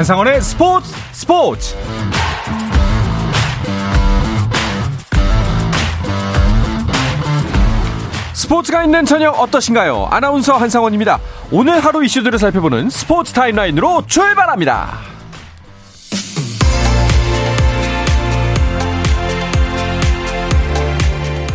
한상원의 스포츠 스포츠 스포츠가 있는 저녁 어떠신가요? 아나운서 한상원입니다. 오늘 하루 이슈들을 살펴보는 스포츠 타임라인으로 출발합니다.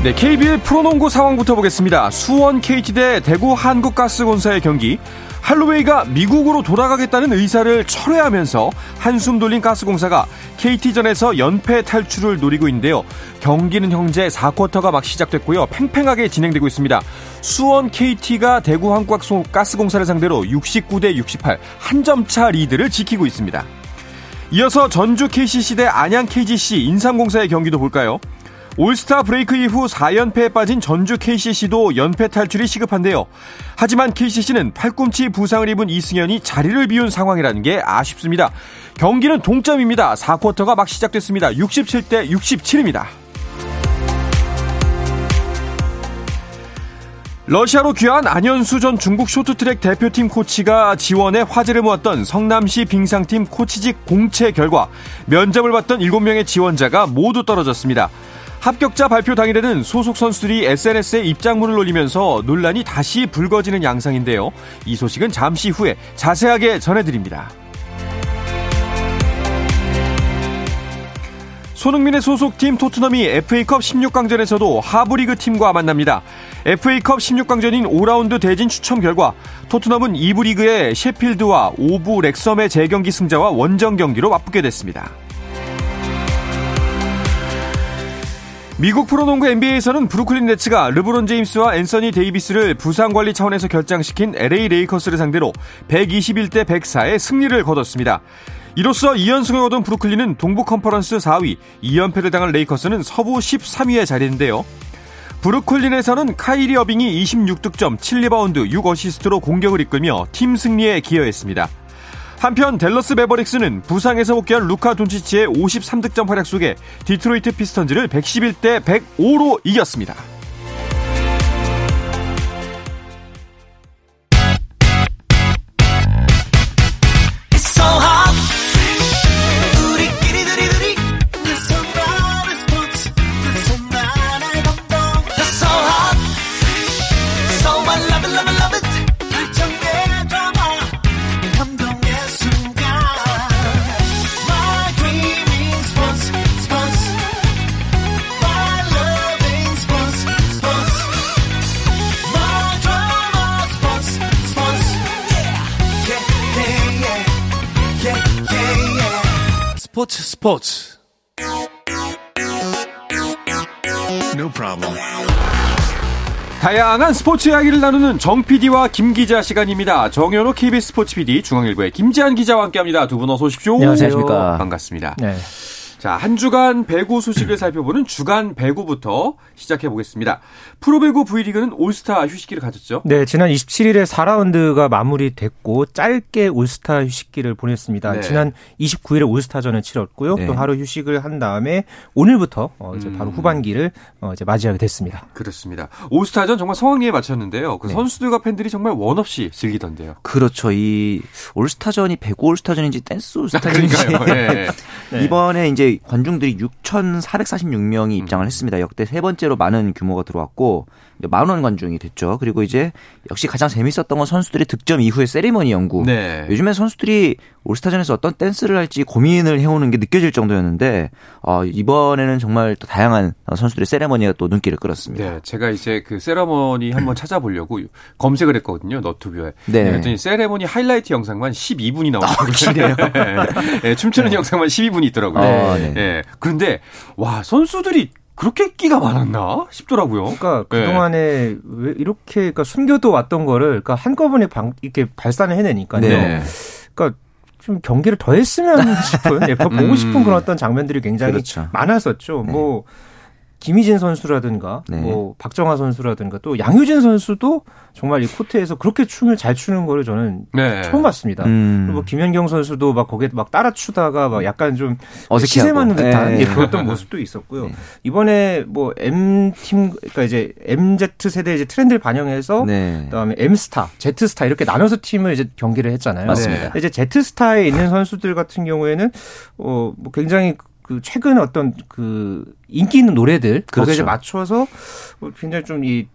네, KBL 프로농구 상황부터 보겠습니다. 수원 KT 대 대구 한국가스공사의 경기. 할로웨이가 미국으로 돌아가겠다는 의사를 철회하면서 한숨 돌린 가스공사가 KT전에서 연패 탈출을 노리고 있는데요. 경기는 현재 4쿼터가 막 시작됐고요. 팽팽하게 진행되고 있습니다. 수원 KT가 대구 한국 가스공사를 상대로 69대 68 한 점 차 리드를 지키고 있습니다. 이어서 전주 KCC 대 안양 KGC 인삼공사의 경기도 볼까요? 올스타 브레이크 이후 4연패에 빠진 전주 KCC도 연패 탈출이 시급한데요. 하지만 KCC는 팔꿈치 부상을 입은 이승현이 자리를 비운 상황이라는 게 아쉽습니다. 경기는 동점입니다. 4쿼터가 막 시작됐습니다. 67대 67입니다. 러시아로 귀한 안현수 전 중국 쇼트트랙 대표팀 코치가 지원에 화제를 모았던 성남시 빙상팀 코치직 공채 결과 면접을 받던 7명의 지원자가 모두 떨어졌습니다. 합격자 발표 당일에는 소속 선수들이 SNS에 입장문을 올리면서 논란이 다시 불거지는 양상인데요. 이 소식은 잠시 후에 자세하게 전해드립니다. 손흥민의 소속팀 토트넘이 FA컵 16강전에서도 하부리그 팀과 만납니다. FA컵 16강전인 5라운드 대진 추첨 결과 토트넘은 2부 리그의 셰필드와 5부 렉섬의 재경기 승자와 원정 경기로 맞붙게 됐습니다. 미국 프로농구 NBA에서는 브루클린 네츠가 르브론 제임스와 앤서니 데이비스를 부상 관리 차원에서 결장시킨 LA 레이커스를 상대로 121대 104의 승리를 거뒀습니다. 이로써 2연승을 얻은 브루클린은 동부 컨퍼런스 4위, 2연패를 당한 레이커스는 서부 13위에 자리했는데요. 브루클린에서는 카이리 어빙이 26득점, 7리바운드, 6어시스트로 공격을 이끌며 팀 승리에 기여했습니다. 한편 댈러스 매버릭스는 부상에서 복귀한 루카 돈치치의 53득점 활약 속에 디트로이트 피스턴즈를 111대 105로 이겼습니다. 스포츠 No problem. 다양한 스포츠 이야기를 나누는 정 PD와 김 기자 시간입니다. 정현호 KBS 스포츠 PD, 중앙일보의 김지한 기자와 함께합니다. 두 분 어서 오십시오. 안녕하십니까. 반갑습니다. 네. 자, 한 주간 배구 소식을 살펴보는 주간 배구부터 시작해 보겠습니다. 프로배구 V리그는 올스타 휴식기를 가졌죠? 네, 지난 27일에 4라운드가 마무리됐고 짧게 올스타 휴식기를 보냈습니다. 네. 지난 29일에 올스타전을 치렀고요. 네. 또 하루 휴식을 한 다음에 오늘부터 어 이제 바로 음. 후반기를 어 이제 맞이하게 됐습니다. 그렇습니다. 올스타전 정말 성황리에 마쳤는데요. 그 네. 선수들과 팬들이 정말 원 없이 즐기던데요. 그렇죠. 이 올스타전이 배구 올스타전인지 댄스 올스타전인지 네. 이번에 이제 관중들이 6,446명이 입장을 했습니다. 역대 세 번째로 많은 규모가 들어왔고 만원 관중이 됐죠. 그리고 이제 역시 가장 재밌었던 건 선수들의 득점 이후의 세리머니 연구. 네. 요즘에 선수들이 올스타전에서 어떤 댄스를 할지 고민을 해오는 게 느껴질 정도였는데 어, 이번에는 정말 또 다양한 선수들의 세레머니가 또 눈길을 끌었습니다. 네, 제가 이제 그 세레머니 한번 찾아보려고 검색을 했거든요. 너튜브에. 네. 그랬더니 세레머니 하이라이트 영상만 12분이 나오더라고요. 아, 네. 네, 춤추는 네. 영상만 12분이 있더라고요. 아, 네. 네. 그런데 와 선수들이 그렇게 끼가 많았나 싶더라고요. 그러니까 네. 그동안에 네. 왜 이렇게 그러니까 숨겨도 왔던 거를 그러니까 한꺼번에 방, 이렇게 발산을 해내니까요. 네. 그러니까 좀 경기를 더 했으면 싶은, 예, 더 보고 음. 싶은 그런 어떤 장면들이 굉장히 그렇죠. 많았었죠. 네. 뭐 김희진 선수라든가 네. 뭐 박정아 선수라든가 또 양효진 선수도 정말 이 코트에서 그렇게 춤을 잘 추는 거를 저는 네. 처음 봤습니다. 음. 그리고 뭐 김연경 선수도 막 거기에 막 따라 추다가 막 약간 좀 시세 맞는 듯한 네. 예, 그랬던 모습도 있었고요. 네. 이번에 뭐 M 팀 그러니까 이제 MZ 세대 이제 트렌드를 반영해서 네. 그다음에 M 스타, Z 스타 이렇게 나눠서 팀을 이제 경기를 했잖아요. 맞습니다. 이제 Z 스타에 있는 선수들 같은 경우에는 어뭐 굉장히 그 최근 어떤 그 인기 있는 노래들 그렇죠. 거기에 맞춰서 굉장히 좀 이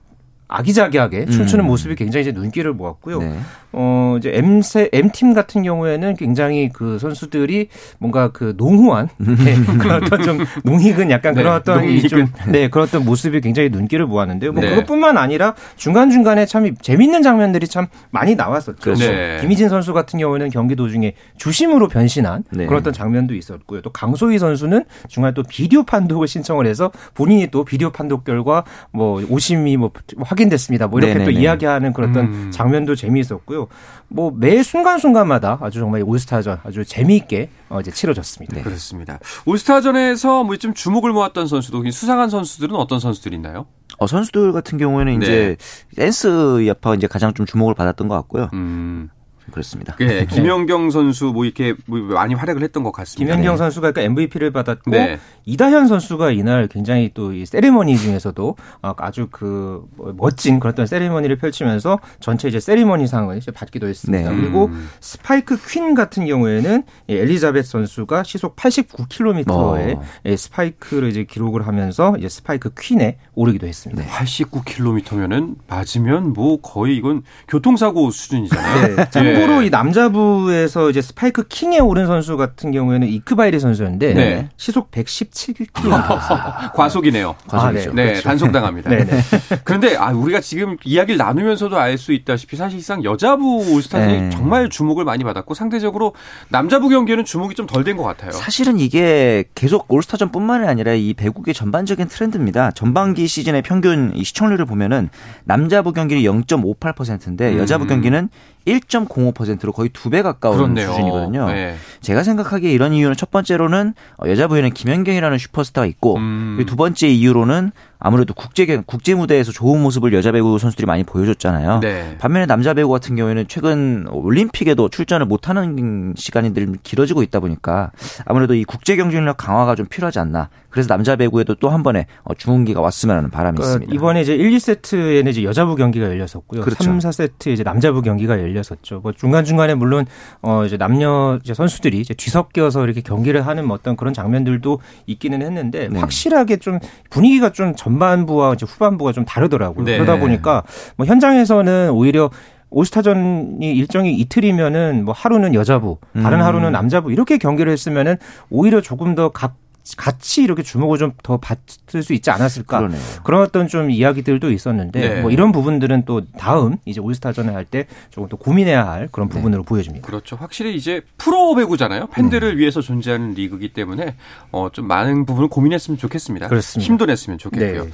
아기자기하게 춤추는 음. 모습이 굉장히 이제 눈길을 모았고요. 네. 어, 이제 M세, M팀 같은 경우에는 굉장히 그 선수들이 뭔가 그 농후한, 네, 그런 어떤 좀 농익은 약간 네, 그런 어떤 이 좀, 네, 그런 어떤 모습이 굉장히 눈길을 모았는데요. 뭐 네. 그것뿐만 아니라 중간 중간에 참 재밌는 장면들이 참 많이 나왔었죠. 그렇죠. 네. 김희진 선수 같은 경우에는 경기 도중에 주심으로 변신한 네. 그런 어떤 장면도 있었고요. 또 강소희 선수는 중간 또 비디오 판독을 신청을 해서 본인이 또 비디오 판독 결과 뭐 오심이 뭐 확인 됐습니다. 뭐 이렇게 네네네. 또 이야기하는 그런 어떤 음. 장면도 재미있었고요. 있고요. 뭐 매 순간순간마다 아주 정말 올스타전 아주 재미있게 어, 이제 치러졌습니다. 네. 그렇습니다. 올스타전에서 뭐 좀 주목을 모았던 선수도 수상한 선수들은 어떤 선수들이 있나요? 어, 선수들 같은 경우에는 네. 이제 댄스 여파가 이제 가장 좀 주목을 받았던 것 같고요. 음. 그렇습니다. 네, 네, 김연경 선수 뭐 이렇게 뭐 많이 활약을 했던 것 같습니다. 김연경 네. 선수가 그러니까 MVP를 받았고 네. 이다현 선수가 이날 굉장히 또 이 세리머니 중에서도 아주 그뭐 멋진 그런 세리머니를 펼치면서 전체 이제 세리머니상을 이제 받기도 했습니다. 네. 그리고 음. 스파이크 퀸 같은 경우에는 엘리자벳 선수가 시속 89km의 어. 스파이크를 이제 기록을 하면서 이제 스파이크 퀸에 오르기도 했습니다. 89km면은 맞으면 뭐 거의 이건 교통사고 수준이잖아요. 네. 참고로 네. 이 남자부에서 이제 스파이크 킹에 오른 선수 같은 경우에는 이크바이리 선수였는데 네. 시속 117km였습니다. 과속이네요. 과속이죠. 아, 네, 그렇죠. 단속당합니다. 네, 네. 그런데 아, 우리가 지금 이야기를 나누면서도 알 수 있다시피 사실상 여자부 올스타전이 네. 정말 주목을 많이 받았고 상대적으로 남자부 경기에는 주목이 좀 덜 된 것 같아요. 사실은 이게 계속 올스타전뿐만이 아니라 이 배국의 전반적인 트렌드입니다. 전반기 시즌의 평균 이 시청률을 보면은 남자부 경기는 0.58%인데 음. 여자부 경기는 1.05%로 거의 두 배 가까운 그렇네요. 수준이거든요. 네. 제가 생각하기에 이런 이유는 첫 번째로는 여자부에는 김연경이라는 슈퍼스타가 있고 음. 두 번째 이유로는 아무래도 국제 국제 무대에서 좋은 모습을 여자 배구 선수들이 많이 보여줬잖아요. 네. 반면에 남자 배구 같은 경우에는 최근 올림픽에도 출전을 못하는 시간이 늘 길어지고 있다 보니까 아무래도 이 국제 경쟁력 강화가 좀 필요하지 않나. 그래서 남자 배구에도 또 한 번에 어, 중흥기가 왔으면 하는 바람이 그러니까 있습니다. 이번에 이제 1, 2세트에는 이제 여자부 경기가 열렸었고요. 그렇죠. 3, 4세트 이제 남자부 경기가 열렸었죠. 뭐 중간 중간에 물론 어 이제 남녀 이제 선수들이 이제 뒤섞여서 이렇게 경기를 하는 뭐 어떤 그런 장면들도 있기는 했는데 네. 확실하게 좀 분위기가 좀 전반부와 이제 후반부가 좀 다르더라고요. 네. 그러다 보니까 뭐 현장에서는 오히려 올스타전이 일정이 이틀이면은 뭐 하루는 여자부, 다른 음. 하루는 남자부 이렇게 경기를 했으면은 오히려 조금 더각 같이 이렇게 주목을 좀 더 받을 수 있지 않았을까 그러네요. 그런 어떤 좀 이야기들도 있었는데 네. 뭐 이런 부분들은 또 다음 이제 올스타전을 할 때 조금 더 고민해야 할 그런 네. 부분으로 네. 보여집니다. 그렇죠. 확실히 이제 프로 배구잖아요. 팬들을 네. 위해서 존재하는 리그이기 때문에 어, 좀 많은 부분을 고민했으면 좋겠습니다. 그렇습니다. 힘도 냈으면 좋겠고요.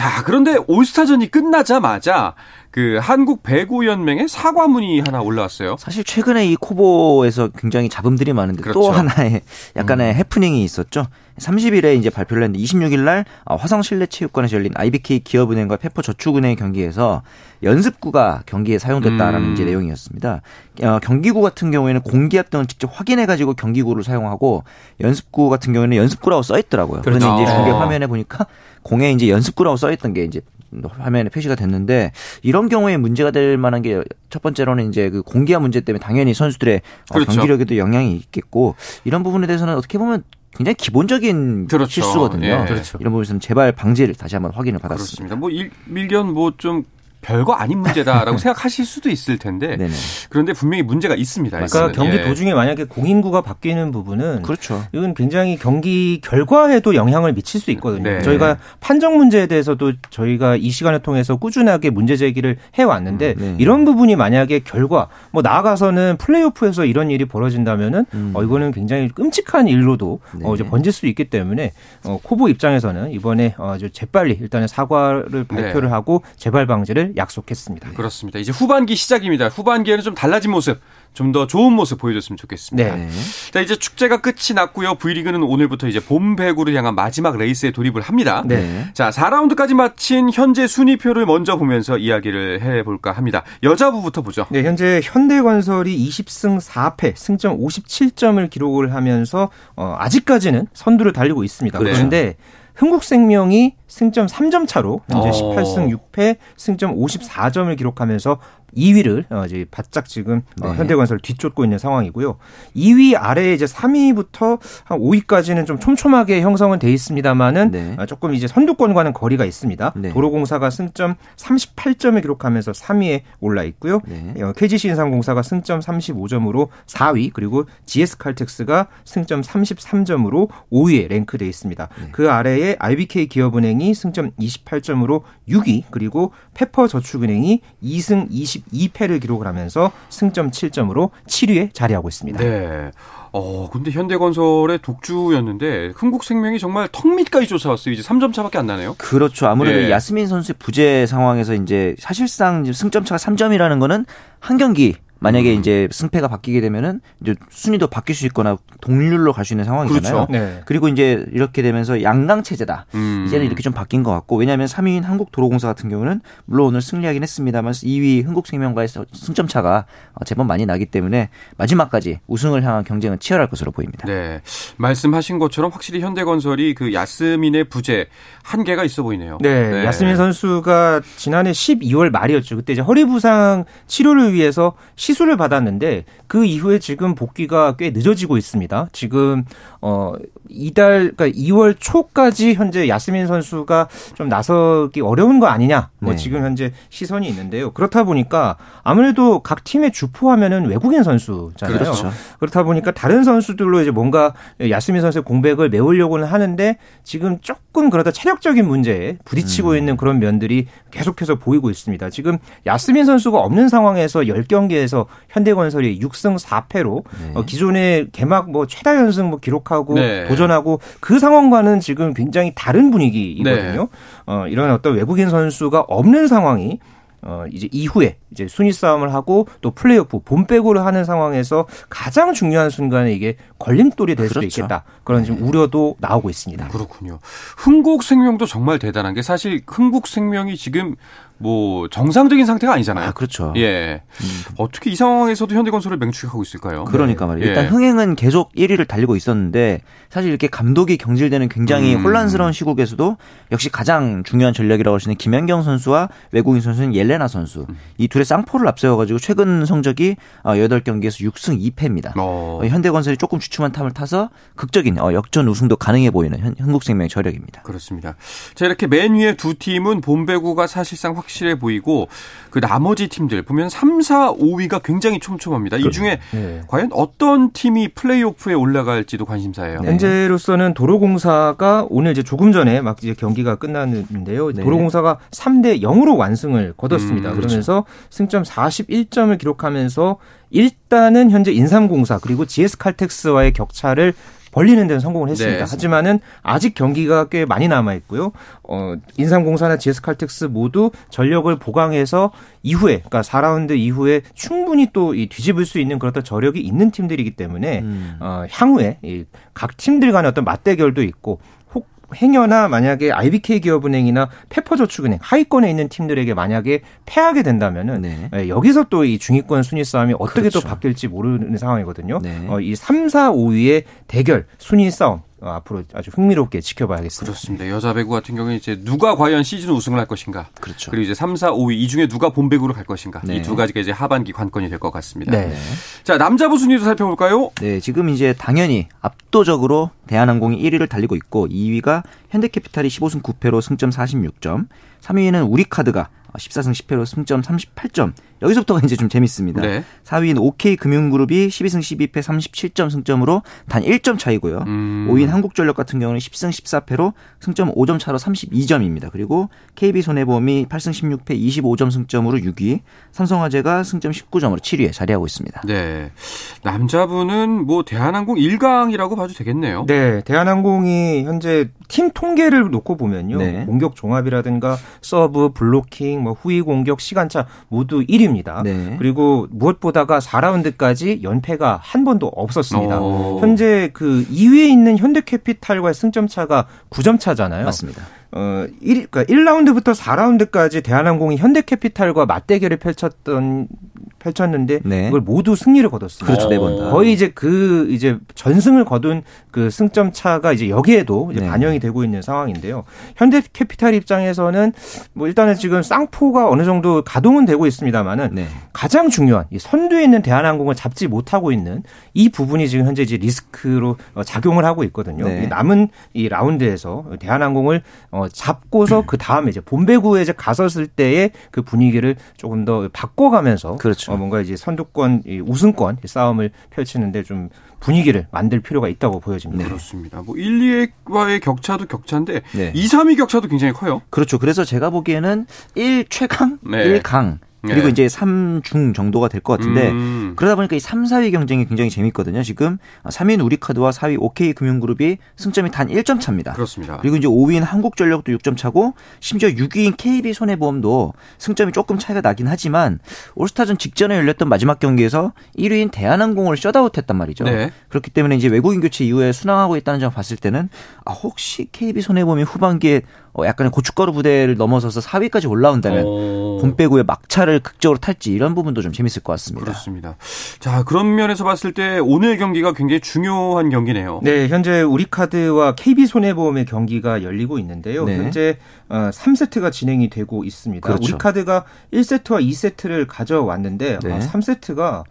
네. 자, 그런데 올스타전이 끝나자마자 그 한국 배구 연맹의 사과문이 하나 올라왔어요. 사실 최근에 이 코보에서 굉장히 잡음들이 많은데 그렇죠. 또 하나의 약간의 음. 해프닝이 있었죠. 30일에 이제 발표를 했는데 26일 날 어, 화성 실내 체육관에서 열린 IBK 기업은행과 페퍼 저축은행 경기에서 연습구가 경기에 사용됐다라는 음. 이제 내용이었습니다. 어, 경기구 같은 경우에는 공기압 등을 직접 확인해 가지고 경기구를 사용하고 연습구 같은 경우에는 연습구라고 써 있더라고요. 그런데 그렇죠. 이제 중계 화면에 보니까 공에 이제 연습구라고 써 있던 게 이제 화면에 표시가 됐는데 이런 경우에 문제가 될 만한 게 첫 번째로는 이제 그 공기압 문제 때문에 당연히 선수들의 어, 그렇죠. 경기력에도 영향이 있겠고 이런 부분에 대해서는 어떻게 보면 굉장히 기본적인 그렇죠. 실수거든요. 예. 그렇죠. 이런 부분에서는 제발 방지를 다시 한번 확인을 받았습니다. 그렇습니다. 뭐 일, 밀견 뭐좀 별거 아닌 문제다라고 생각하실 수도 있을 텐데 네네. 그런데 분명히 문제가 있습니다. 그러니까 경기 예. 도중에 만약에 공인구가 바뀌는 부분은 그렇죠. 이건 굉장히 경기 결과에도 영향을 미칠 수 있거든요. 네. 저희가 판정 문제에 대해서도 저희가 이 시간을 통해서 꾸준하게 문제 제기를 해 왔는데 음, 네. 이런 부분이 만약에 결과 뭐 나아가서는 플레이오프에서 이런 일이 벌어진다면은 음. 어 이거는 굉장히 끔찍한 일로도 네. 어 이제 번질 수 있기 때문에 어 코보 입장에서는 이번에 어 아주 재빨리 일단은 사과를 발표를 네. 하고 재발 방지를 우승을 약속했습니다. 그렇습니다. 이제 후반기 시작입니다. 후반기에는 좀 달라진 모습 좀 더 좋은 모습 보여줬으면 좋겠습니다. 네. 자, 이제 축제가 끝이 났고요. V리그는 오늘부터 이제 봄 배구를 향한 마지막 레이스에 돌입을 합니다. 네. 자, 4라운드까지 마친 현재 순위표를 먼저 보면서 이야기를 해 볼까 합니다. 여자부부터 보죠. 네, 현재 현대건설이 20승 4패, 승점 57점을 기록을 하면서 어, 아직까지는 선두를 달리고 있습니다. 그렇죠. 그런데 흥국생명이 승점 3점 차로 현재 18승 6패, 승점 54점을 기록하면서 2위를 어, 이제 바짝 지금 어, 네. 현대건설 뒤쫓고 있는 상황이고요. 2위 아래에 이제 3위부터 한 5위까지는 좀 촘촘하게 형성은 돼 있습니다만은 네. 어, 조금 이제 선두권과는 거리가 있습니다. 네. 도로공사가 승점 38점을 기록하면서 3위에 올라 있고요. 네. KGC 인삼공사가 승점 35점으로 4위 그리고 GS칼텍스가 승점 33점으로 5위에 랭크돼 있습니다. 네. 그 아래에 IBK 기업은행이 승점 28점으로 6위 그리고 페퍼저축은행이 2승 20 22패를 기록을 하면서 승점 7점으로 7위에 자리하고 있습니다. 네. 어, 근데 현대건설의 독주였는데 흥국생명이 정말 턱 밑까지 쫓아왔어요. 이제 3점 차밖에 안 나네요. 그렇죠. 아무래도 예. 야스민 선수의 부재 상황에서 이제 사실상 승점 차가 3점이라는 거는 한 경기 만약에 음. 이제 승패가 바뀌게 되면은 이제 순위도 바뀔 수 있거나 동률로 갈 수 있는 상황이잖아요. 그렇죠. 네. 그리고 이제 이렇게 되면서 양강 체제다. 음. 이제는 이렇게 좀 바뀐 것 같고 왜냐하면 3위인 한국도로공사 같은 경우는 물론 오늘 승리하긴 했습니다만 2위 흥국생명과의 승점 차가 어, 제법 많이 나기 때문에 마지막까지 우승을 향한 경쟁은 치열할 것으로 보입니다. 네, 말씀하신 것처럼 확실히 현대건설이 그 야스민의 부재 한계가 있어 보이네요. 네, 네. 야스민 선수가 지난해 12월 말이었죠. 그때 이제 허리 부상 치료를 위해서 시술을 받았는데 그 이후에 지금 복귀가 꽤 늦어지고 있습니다. 지금 어 이달 그러니까 2월 초까지 현재 야스민 선수가 좀 나서기 어려운 거 아니냐. 뭐 네. 지금 현재 시선이 있는데요. 그렇다 보니까 아무래도 각 팀의 주포 하면은 외국인 선수잖아요. 그렇죠. 그렇다 보니까 다른 선수들로 이제 뭔가 야스민 선수의 공백을 메우려고는 하는데 지금 조금 그러다 체력적인 문제에 부딪히고 음. 있는 그런 면들이 계속해서 보이고 있습니다. 지금 야스민 선수가 없는 상황에서 10경기에서 현대건설이 6승 4패로 네. 어, 기존의 개막 뭐 최다 연승 뭐 기록하고 네. 도전하고 그 상황과는 지금 굉장히 다른 분위기이거든요. 네. 어, 이런 어떤 외국인 선수가 없는 상황이 어, 이제 이후에 이제 순위 싸움을 하고 또 플레이오프 본백으로 하는 상황에서 가장 중요한 순간에 이게 걸림돌이 될 그렇죠. 수도 있겠다. 그런 지금 네. 우려도 나오고 있습니다. 그렇군요. 흥국생명도 정말 대단한 게 사실 흥국생명이 지금 뭐 정상적인 상태가 아니잖아요. 아, 그렇죠. 예. 음. 어떻게 이 상황에서도 현대건설을 맹추격하고 있을까요? 그러니까 말이에요. 일단 예. 흥행은 계속 1위를 달리고 있었는데 사실 이렇게 감독이 경질되는 굉장히 음. 혼란스러운 시국에서도 역시 가장 중요한 전략이라고 할 수 있는 김연경 선수와 외국인 선수는 옐레나 선수 음. 이 둘의 쌍포를 앞세워 가지고 최근 성적이 8경기에서 어, 6승 2패입니다. 어. 현대건설이 조금 주춤한 탐을 타서 극적인 어, 역전 우승도 가능해 보이는 한국생명의 저력입니다. 그렇습니다. 자 이렇게 맨 위에 두 팀은 본배구가 사실상 확 확실해 보이고 그 나머지 팀들 보면 3, 4, 5위가 굉장히 촘촘합니다. 이 중에 네. 과연 어떤 팀이 플레이오프에 올라갈지도 관심사예요. 네. 현재로서는 도로공사가 오늘 이제 조금 전에 막 이제 경기가 끝났는데요. 네. 도로공사가 3대 0으로 완승을 거뒀습니다. 음, 그렇죠. 그러면서 승점 41점을 기록하면서 일단은 현재 인삼공사 그리고 GS칼텍스와의 격차를 벌리는 데는 성공을 했습니다. 네. 하지만은 아직 경기가 꽤 많이 남아 있고요. 어, 인삼공사나 GS칼텍스 모두 전력을 보강해서 이후에 그러니까 4라운드 이후에 충분히 또 이 뒤집을 수 있는 그런 저력이 있는 팀들이기 때문에 음. 어, 향후에 이 각 팀들 간의 어떤 맞대결도 있고 행여나 만약에 IBK 기업은행이나 페퍼저축은행 하위권에 있는 팀들에게 만약에 패하게 된다면은 네. 예, 여기서 또 이 중위권 순위 싸움이 어떻게 그렇죠. 또 바뀔지 모르는 상황이거든요. 네. 어, 이 3, 4, 5위의 대결 순위 싸움 어, 앞으로 아주 흥미롭게 지켜봐야겠습니다. 그렇습니다. 여자 배구 같은 경우에 이제 누가 과연 시즌 우승을 할 것인가. 그렇죠. 그리고 이제 3, 4, 5위 이 중에 누가 본배구를 갈 것인가. 네. 이두 가지가 이제 하반기 관건이 될 것 같습니다. 네. 자, 남자부 순위도 살펴볼까요? 네, 지금 이제 당연히 압도적으로 대한항공이 1위를 달리고 있고 2위가 현대캐피탈이 15승 9패로 승점 46점, 3위는 우리카드가 14승 10패로 승점 38점 여기서부터가 이제 좀 재밌습니다. 네. 4위인 OK금융그룹이 12승 12패 37점 승점으로 단 1점 차이고요. 음. 5위인 한국전력 같은 경우는 10승 14패로 승점 5점 차로 32점입니다. 그리고 KB손해보험이 8승 16패 25점 승점으로 6위, 삼성화재가 승점 19점으로 7위에 자리하고 있습니다. 네. 남자부는 뭐 대한항공 1강이라고 봐도 되겠네요. 네. 대한항공이 현재 팀 통계를 놓고 보면요. 네. 공격 종합이라든가 서브, 블로킹, 뭐 후위 공격, 시간차 모두 1위 입니다. 네. 그리고 무엇보다가 4라운드까지 연패가 한 번도 없었습니다. 오. 현재 그 2위에 있는 현대캐피탈과의 승점 차가 9점 차잖아요. 맞습니다. 어, 1, 그러니까 1라운드부터 4라운드까지 대한항공이 현대캐피탈과 맞대결을 펼쳤던 펼쳤는데 네. 그걸 모두 승리를 거뒀습니다. 그렇죠, 네 번 다. 거의 이제 그 이제 전승을 거둔 그 승점 차가 이제 여기에도 이제 네. 반영이 되고 있는 상황인데요. 현대캐피탈 입장에서는 뭐 일단은 지금 쌍포가 어느 정도 가동은 되고 있습니다만은 네. 가장 중요한 이 선두에 있는 대한항공을 잡지 못하고 있는 이 부분이 지금 현재 이제 리스크로 어, 작용을 하고 있거든요. 네. 남은 이 라운드에서 대한항공을 어, 잡고서 그 다음에 이제 본배구에 이제 갔었을 때의 그 분위기를 조금 더 바꿔가면서 그렇죠. 어, 뭔가 이제 선두권 우승권 싸움을 펼치는데 좀 분위기를 만들 필요가 있다고 보여집니다. 네. 그렇습니다. 뭐 1, 2위와의 격차도 격차인데 네. 2, 3위 격차도 굉장히 커요. 그렇죠. 그래서 제가 보기에는 1 최강, 네. 1강 그리고 네. 이제 3중 정도가 될 것 같은데 음. 그러다 보니까 이 3, 4위 경쟁이 굉장히 재밌거든요. 지금 3위는 우리카드와 4위 OK금융그룹이 승점이 단 1점 차입니다. 그렇습니다. 그리고 이제 5위인 한국전력도 6점 차고 심지어 6위인 KB손해보험도 승점이 조금 차이가 나긴 하지만 올스타전 직전에 열렸던 마지막 경기에서 1위인 대한항공을 셧아웃했단 말이죠. 네. 그렇기 때문에 이제 외국인 교체 이후에 순항하고 있다는 점을 봤을 때는 아 혹시 KB손해보험이 후반기에 어, 약간의 고춧가루 부대를 넘어서서 4위까지 올라온다면 오. 봄배구의 막차를 극적으로 탈지 이런 부분도 좀 재밌을 것 같습니다. 그렇습니다. 자 그런 면에서 봤을 때 오늘 경기가 굉장히 중요한 경기네요. 네, 현재 우리카드와 KB손해보험의 경기가 열리고 있는데요. 네. 현재 3세트가 어, 진행이 되고 있습니다. 그렇죠. 우리카드가 1세트와 2세트를 가져왔는데 네. 3세트가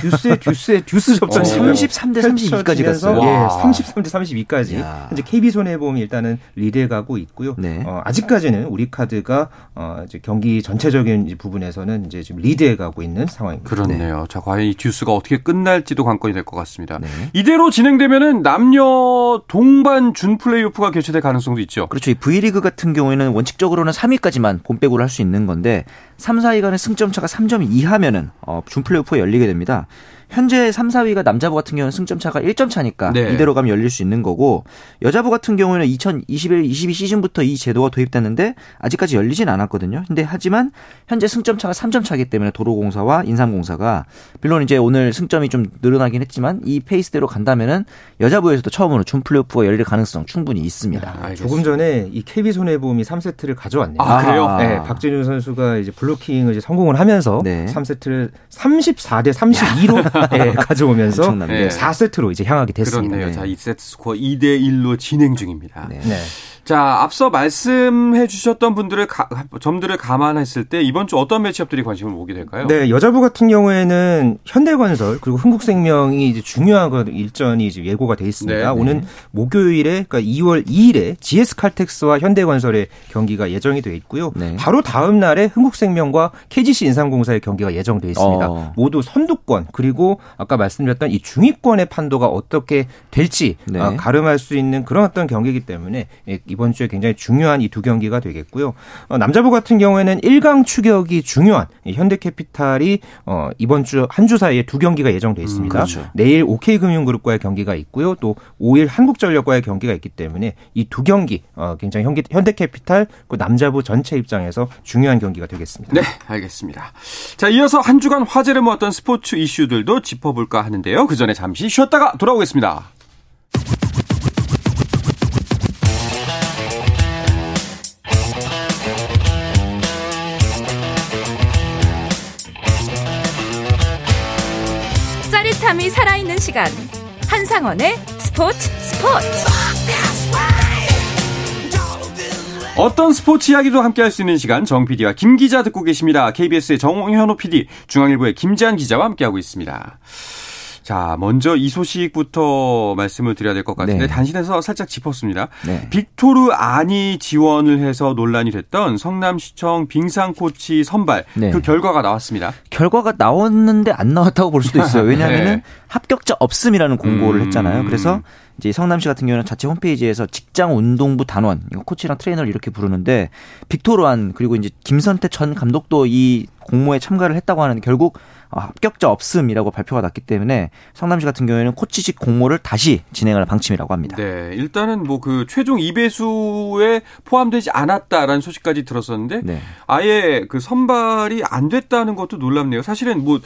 듀스에 듀스에 듀스 접전 어, 33대 32까지 갔어요. 예, 33대 32까지. 야. 현재 KB 손해보험이 일단은 리드해 가고 있고요. 네. 어, 아직까지는 우리 카드가 어, 이제 경기 전체적인 부분에서는 이제 지금 리드해 가고 있는 상황입니다. 그렇네요. 네. 자, 과연 이 듀스가 어떻게 끝날지도 관건이 될 것 같습니다. 네. 이대로 진행되면은 남녀 동반 준 플레이오프가 개최될 가능성도 있죠. 그렇죠. 이 V리그 같은 경우에는 원칙적으로는 3위까지만 본백으로 할수 있는 건데 3, 4위 간의 승점 차가 3점 이하면은 어, 준 플레이오프가 열리게 됩니다. 현재 3, 4위가 남자부 같은 경우는 승점 차가 1점 차니까 네. 이대로 가면 열릴 수 있는 거고 여자부 같은 경우는 2021, 22 시즌부터 이 제도가 도입됐는데 아직까지 열리진 않았거든요. 근데 하지만 현재 승점 차가 3점 차기 때문에 도로공사와 인삼공사가 물론 이제 오늘 승점이 좀 늘어나긴 했지만 이 페이스대로 간다면은 여자부에서도 처음으로 준 플레이오프가 열릴 가능성 충분히 있습니다. 아, 조금 전에 이 KB 손해보험이 3세트를 가져왔네요. 아, 그래요? 네, 박진우 선수가 이제 블로킹을 이제 성공을 하면서 네. 3세트를 34대 32로 네, 가져오면서 네. 4세트로 이제 향하게 됐습니다. 그렇네요. 자, 2세트 스코어 2대 1로 진행 중입니다. 네. 네. 자, 앞서 말씀해 주셨던 분들의 가, 점들을 감안했을 때 이번 주 어떤 매치업들이 관심을 모게 될까요? 네, 여자부 같은 경우에는 현대건설 그리고 흥국생명이 이제 중요한 일전이 이제 예고가 돼 있습니다. 네, 네. 오는 목요일에 그러니까 2월 2일에 GS칼텍스와 현대건설의 경기가 예정이 돼 있고요. 네. 바로 다음 날에 흥국생명과 KGC 인삼공사의 경기가 예정돼 있습니다. 어. 모두 선두권 그리고 아까 말씀드렸던 이 중위권의 판도가 어떻게 될지 네. 아, 가름할 수 있는 그런 어떤 경기이기 때문에 이번 주에 굉장히 중요한 이 두 경기가 되겠고요. 어, 남자부 같은 경우에는 1강 추격이 중요한 현대캐피탈이 어, 이번 주 한 주 사이에 두 경기가 예정돼 음, 있습니다. 음, 그렇죠. 내일 OK금융그룹과의 경기가 있고요. 또 5일 한국전력과의 경기가 있기 때문에 이 두 경기 어, 굉장히 현대캐피탈 그 남자부 전체 입장에서 중요한 경기가 되겠습니다. 네, 알겠습니다. 자, 이어서 한 주간 화제를 모았던 스포츠 이슈들도 짚어볼까 하는데요. 그 전에 잠시 쉬었다가 돌아오겠습니다. 시간 한상원의 스포츠 스포츠 어떤 스포츠 이야기도 함께 할 수 있는 시간 정 PD와 김 기자 듣고 계십니다. KBS의 정현호 PD, 중앙일보의 김지한 기자와 함께하고 있습니다. 자, 먼저 이 소식부터 말씀을 드려야 될 것 같은데 네. 단신에서 살짝 짚었습니다. 네. 빅토르 아니 지원을 해서 논란이 됐던 성남시청 빙상 코치 선발 네. 그 결과가 나왔습니다. 결과가 나왔는데 안 나왔다고 볼 수도 있어요. 왜냐하면 네. 합격자 없음이라는 공고를 음. 했잖아요. 그래서 이제 성남시 같은 경우는 자체 홈페이지에서 직장 운동부 단원, 코치랑 트레이너를 이렇게 부르는데 빅토르안 그리고 이제 김선태 전 감독도 이 공모에 참가를 했다고 하는데 결국 어, 합격자 없음이라고 발표가 났기 때문에 성남시 같은 경우에는 코치직 공모를 다시 진행할 방침이라고 합니다. 네, 일단은 뭐 그 최종 2배수에 포함되지 않았다라는 소식까지 들었었는데 네. 아예 그 선발이 안 됐다는 것도 놀랍네요. 사실은 뭐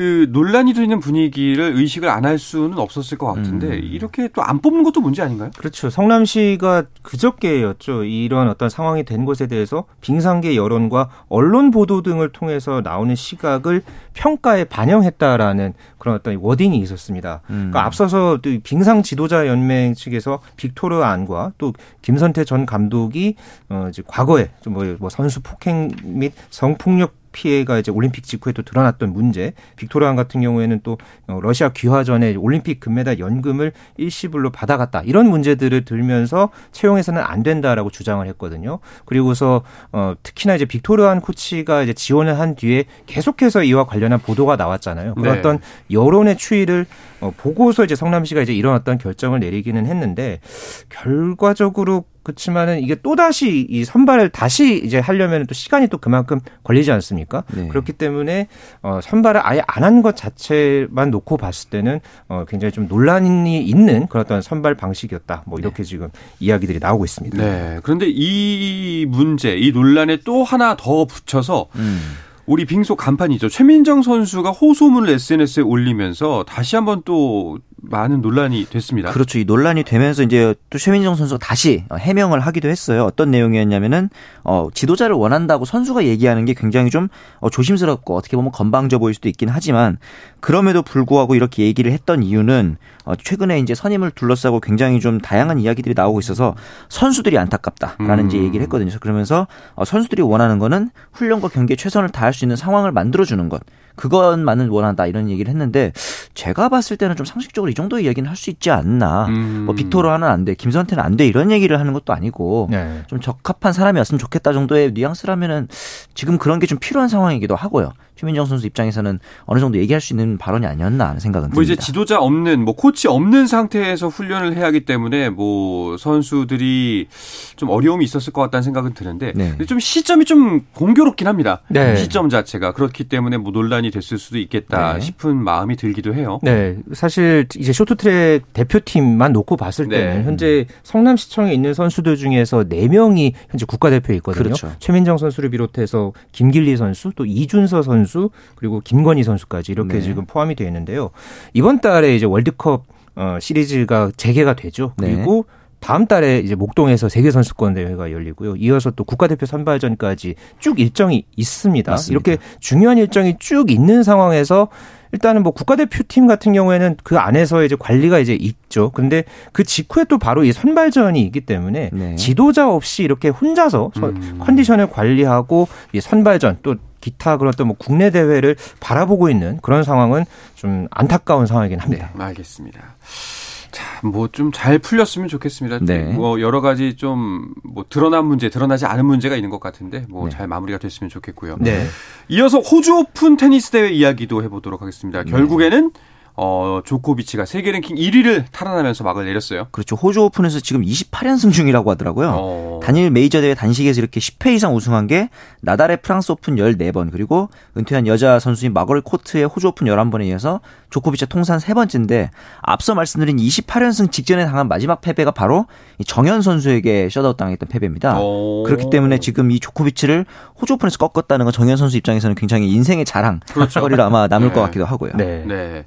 그 논란이 되는 분위기를 의식을 안 할 수는 없었을 것 같은데 음. 이렇게 또 안 뽑는 것도 문제 아닌가요? 그렇죠. 성남시가 그저께였죠. 이런 어떤 상황이 된 것에 대해서 빙상계 여론과 언론 보도 등을 통해서 나오는 시각을 평가에 반영했다라는 그런 어떤 워딩이 있었습니다. 음. 그러니까 앞서서 빙상 지도자 연맹 측에서 빅토르 안과 또 김선태 전 감독이 어 이제 과거에 좀뭐 뭐 선수 폭행 및 성폭력 피해가 이제 올림픽 직후에 또 드러났던 문제. 빅토르안 같은 경우에는 또 어, 러시아 귀화 전에 올림픽 금메달 연금을 일시불로 받아갔다. 이런 문제들을 들면서 채용해서는 안 된다라고 주장을 했거든요. 그리고서 어 특히나 이제 빅토르안 코치가 이제 지원을 한 뒤에 계속해서 이와 관련한 보도가 나왔잖아요. 그런 네. 어떤 여론의 추이를 어 보고서 이제 성남시가 이제 이런 어떤 결정을 내리기는 했는데 결과적으로 그렇지만은 이게 또 다시 이 선발을 다시 이제 하려면 또 시간이 또 그만큼 걸리지 않습니까? 네. 그렇기 때문에 어 선발을 아예 안 한 것 자체만 놓고 봤을 때는 어 굉장히 좀 논란이 있는 그런 어떤 선발 방식이었다. 뭐 이렇게 네. 지금 이야기들이 나오고 있습니다. 네. 그런데 이 문제, 이 논란에 또 하나 더 붙여서 음. 우리 빙소 간판이죠. 최민정 선수가 호소문을 SNS에 올리면서 다시 한번 또 많은 논란이 됐습니다. 그렇죠. 이 논란이 되면서 이제 또 최민정 선수가 다시 해명을 하기도 했어요. 어떤 내용이었냐면은 어 지도자를 원한다고 선수가 얘기하는 게 굉장히 좀 어, 조심스럽고 어떻게 보면 건방져 보일 수도 있긴 하지만 그럼에도 불구하고 이렇게 얘기를 했던 이유는 어 최근에 이제 선임을 둘러싸고 굉장히 좀 다양한 이야기들이 나오고 있어서 선수들이 안타깝다라는 음. 이제 얘기를 했거든요. 그러면서 어 선수들이 원하는 거는 훈련과 경기에 최선을 다할 수 있는 상황을 만들어 주는 것. 그것만은 원한다 이런 얘기를 했는데 제가 봤을 때는 좀 상식적으로 이 정도 이야기는 할 수 있지 않나. 음. 뭐 빅토르하는 안 돼, 김선태는 안 돼 이런 얘기를 하는 것도 아니고 네. 좀 적합한 사람이었으면 좋겠다 정도의 뉘앙스라면은 지금 그런 게 좀 필요한 상황이기도 하고요. 최민정 선수 입장에서는 어느 정도 얘기할 수 있는 발언이 아니었나 하는 생각은 듭니다. 뭐 이제 지도자 없는 뭐 코치 없는 상태에서 훈련을 해야 하기 때문에 뭐 선수들이 좀 어려움이 있었을 것 같다는 생각은 드는데 네. 좀 시점이 좀 공교롭긴 합니다. 네. 시점 자체가 그렇기 때문에 뭐 논란이 됐을 수도 있겠다 네. 싶은 마음이 들기도 해요. 네, 사실 이제 쇼트트랙 대표팀만 놓고 봤을 네. 때는 현재 성남시청에 있는 선수들 중에서 4명이 현재 국가대표에 있거든요. 그렇죠. 최민정 선수를 비롯해서 김길리 선수 또 이준서 선수 선수 그리고 김건희 선수까지 이렇게 네. 지금 포함이 되어 있는데요. 이번 달에 이제 월드컵 어, 시리즈가 재개가 되죠. 네. 그리고 네. 다음 달에 이제 목동에서 세계 선수권 대회가 열리고요. 이어서 또 국가대표 선발전까지 쭉 일정이 있습니다. 맞습니다. 이렇게 중요한 일정이 쭉 있는 상황에서 일단은 뭐 국가대표팀 같은 경우에는 그 안에서 이제 관리가 이제 있죠. 근데 그 직후에 또 바로 이 선발전이 있기 때문에 네. 지도자 없이 이렇게 혼자서 음. 컨디션을 관리하고 이 선발전 또 기타 그런 어떤 뭐 국내 대회를 바라보고 있는 그런 상황은 좀 안타까운 상황이긴 합니다. 네, 알겠습니다. 자, 뭐 좀 잘 풀렸으면 좋겠습니다. 네. 뭐 여러 가지 좀 뭐 드러난 문제, 드러나지 않은 문제가 있는 것 같은데 뭐잘 네. 마무리가 됐으면 좋겠고요. 네. 이어서 호주 오픈 테니스 대회 이야기도 해보도록 하겠습니다. 네. 결국에는 어, 조코비치가 세계 랭킹 1위를 탈환하면서 막을 내렸어요. 그렇죠. 호주 오픈에서 지금 28연승 중이라고 하더라고요. 어... 단일 메이저 대회 단식에서 이렇게 10회 이상 우승한 게 나달의 프랑스 오픈 14번 그리고 은퇴한 여자 선수인 마거릿 코트의 호주 오픈 11번에 이어서 조코비치 통산 세 번째인데 앞서 말씀드린 28연승 직전에 당한 마지막 패배가 바로 정현 선수에게 셧아웃 당했던 패배입니다. 오... 그렇기 때문에 지금 이 조코비치를 호주 오픈에서 꺾었다는 건 정현 선수 입장에서는 굉장히 인생의 자랑 거리로 그렇죠. 아마 남을 네. 것 같기도 하고요. 네. 네.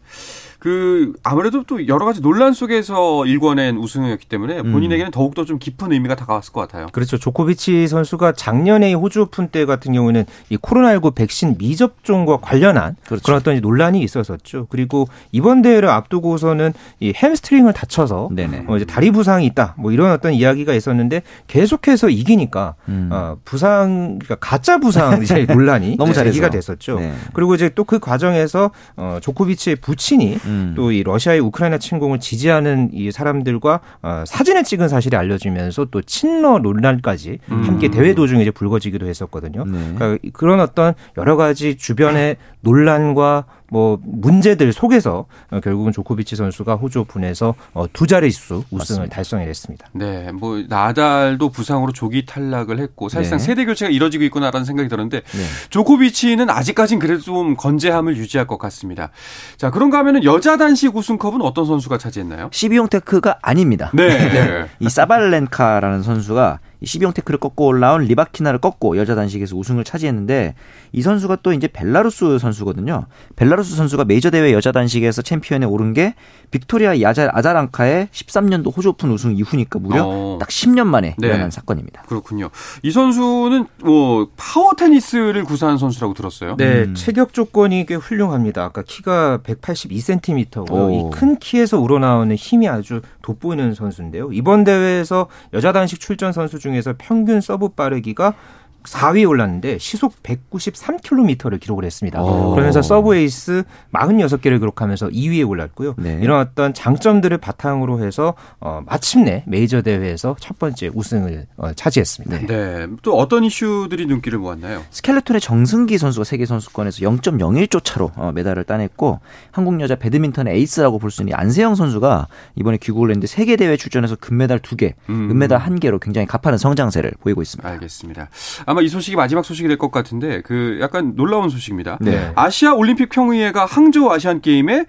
그 아무래도 또 여러 가지 논란 속에서 일궈낸 우승이었기 때문에 음. 본인에게는 음. 더욱더 좀 깊은 의미가 다가왔을 것 같아요. 그렇죠. 조코비치 선수가 작년에 호주 오픈 때 같은 경우는 이 코로나19 백신 미접종과 관련한 그렇죠. 그런 어떤 논란이 있었었죠. 그리고 이번 대회를 앞두고서는 이 햄스트링을 다쳐서 어 이제 다리 부상이 있다. 뭐 이런 어떤 이야기가 있었는데 계속해서 이기니까 음. 어 부상 그러니까 가짜 부상 이제 논란이 너무 제기가 됐었죠. 네. 그리고 이제 또 그 과정에서 어 조코비치의 부친이 음. 음. 또이 러시아의 우크라이나 침공을 지지하는 이 사람들과 어, 사진을 찍은 사실이 알려지면서 또 친러 논란까지 음. 함께 대회 도중에 이제 불거지기도 했었거든요. 네. 그러니까 그런 어떤 여러 가지 주변의 논란과 뭐 문제들 속에서 어, 결국은 조코비치 선수가 호주 오픈에서 어, 두 자릿수 우승을. 달성해냈습니다. 네, 뭐 나달도 부상으로 조기 탈락을 했고 사실상 네. 세대 교체가 이뤄지고 있구나라는 생각이 들었는데 네. 조코비치는 아직까진 그래도 좀 건재함을 유지할 것 같습니다. 자, 그런가 하면은 여자 단식 우승컵은 어떤 선수가 차지했나요? 시비용 테크가 아닙니다. 네. 네. 이 사발렌카라는 선수가 12형 태클을 꺾고 올라온 리바키나를 꺾고 여자 단식에서 우승을 차지했는데 이 선수가 또 이제 벨라루스 선수거든요. 벨라루스 선수가 메이저 대회 여자 단식에서 챔피언에 오른 게 빅토리아 야자, 아자렌카의 13년도 호주 오픈 우승 이후니까 무려 어. 딱 10년 만에 네. 일어난 사건입니다. 그렇군요. 이 선수는 뭐 파워 테니스를 구사한 선수라고 들었어요. 네, 음. 체격 조건이 꽤 훌륭합니다. 아까 키가 182cm고요. 이 큰 키에서 우러나오는 힘이 아주 돋보이는 선수인데요. 이번 대회에서 여자 단식 출전 선수 중에서 평균 서브 빠르기가 4위에 올랐는데 시속 193km를 기록을 했습니다. 오. 그러면서 서브 에이스 46개를 기록하면서 2위에 올랐고요. 네. 이런 어떤 장점들을 바탕으로 해서 어, 마침내 메이저 대회에서 첫 번째 우승을 어, 차지했습니다. 네. 네. 또 어떤 이슈들이 눈길을 모았나요? 스켈레톤의 정승기 선수가 세계 선수권에서 0.01초 차로 어, 메달을 따냈고 한국 여자 배드민턴의 에이스라고 볼 수 있는 안세영 선수가 이번에 귀국을 했는데 세계 대회 출전해서 금메달 2개, 음. 은메달 1개로 굉장히 가파른 성장세를 보이고 있습니다. 알겠습니다. 아마 이 소식이 마지막 소식이 될 것 같은데 그 약간 놀라운 소식입니다. 네. 아시아 올림픽 평의회가 항저우 아시안 게임에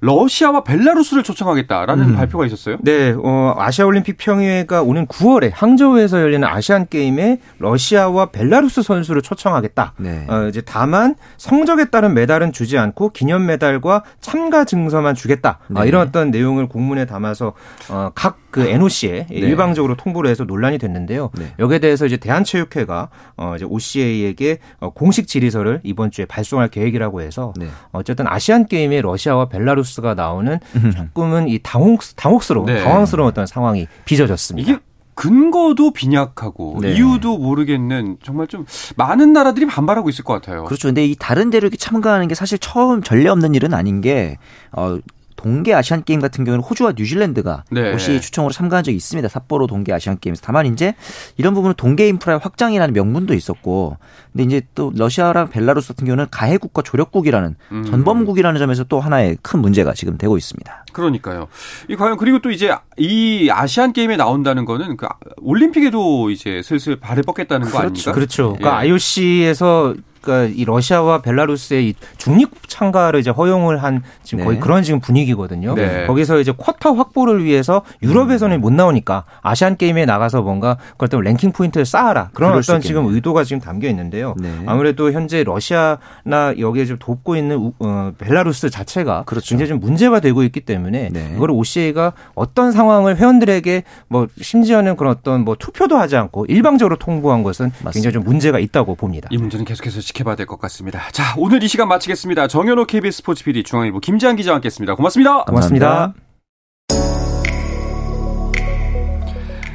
러시아와 벨라루스를 초청하겠다라는 음. 발표가 있었어요. 네, 어, 아시아 올림픽 평의회가 오는 9월에 항저우에서 열리는 아시안 게임에 러시아와 벨라루스 선수를 초청하겠다. 네. 어, 이제 다만 성적에 따른 메달은 주지 않고 기념 메달과 참가 증서만 주겠다. 아, 네. 어, 이런 어떤 내용을 공문에 담아서 어, 각 그 NOC에 네. 일방적으로 통보를 해서 논란이 됐는데요. 네. 여기에 대해서 이제 대한체육회가 어, 이제 OCA에게 어, 공식 질의서를 이번 주에 발송할 계획이라고 해서 네. 어쨌든 아시안 게임에 러시아와 벨라루스 뉴스가 나오는 조금은 이 당혹 당혹스러운 네. 당황스러운 어떤 상황이 빚어졌습니다. 이게 근거도 빈약하고 네. 이유도 모르겠는 정말 좀 많은 나라들이 반발하고 있을 것 같아요. 그렇죠. 근데 이 다른 이렇게 참가하는 게 사실 처음 전례 없는 일은 아닌 게 어, 동계 아시안 게임 같은 경우는 호주와 뉴질랜드가 네. OCA 추첨으로 참가한 적이 있습니다. 삿포로 동계 아시안 게임에서 다만 이제 이런 부분은 동계 인프라의 확장이라는 명분도 있었고, 근데 이제 또 러시아랑 벨라루스 같은 경우는 가해국과 조력국이라는 음. 전범국이라는 점에서 또 하나의 큰 문제가 지금 되고 있습니다. 그러니까요. 이 과연 그리고 또 이제 이 아시안 게임에 나온다는 거는 그 올림픽에도 이제 슬슬 발을 뻗겠다는 거 그렇죠. 아닙니까? 그렇죠. 그러니까 예. IOC에서 그러니까 이 러시아와 벨라루스의 이 중립 참가를 이제 허용을 한 지금 거의 네. 그런 지금 분위기거든요. 네. 거기서 이제 쿼터 확보를 위해서 유럽에서는 음. 못 나오니까 아시안 게임에 나가서 뭔가 그것 때문에 랭킹 포인트를 쌓아라 그런 어떤 지금 의도가 지금 담겨 있는데요. 네. 아무래도 현재 러시아나 여기에 좀 돕고 있는 어, 벨라루스 자체가 그렇죠. 굉장히 좀 문제가 되고 있기 때문에 네. 이걸 OCA가 어떤 상황을 회원들에게 뭐 심지어는 그런 어떤 뭐 투표도 하지 않고 일방적으로 통보한 것은 맞습니다. 굉장히 좀 문제가 있다고 봅니다. 이 문제는 계속해서 지켜봐야 될 것 같습니다. 자, 오늘 이 시간 마치겠습니다. 정현호 KBS 스포츠 PD 중앙일보 김지한 기자와 함께했습니다. 고맙습니다. 고맙습니다.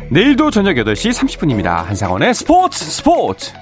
내일도 저녁 8시 30분입니다. 한상원의 스포츠 스포츠.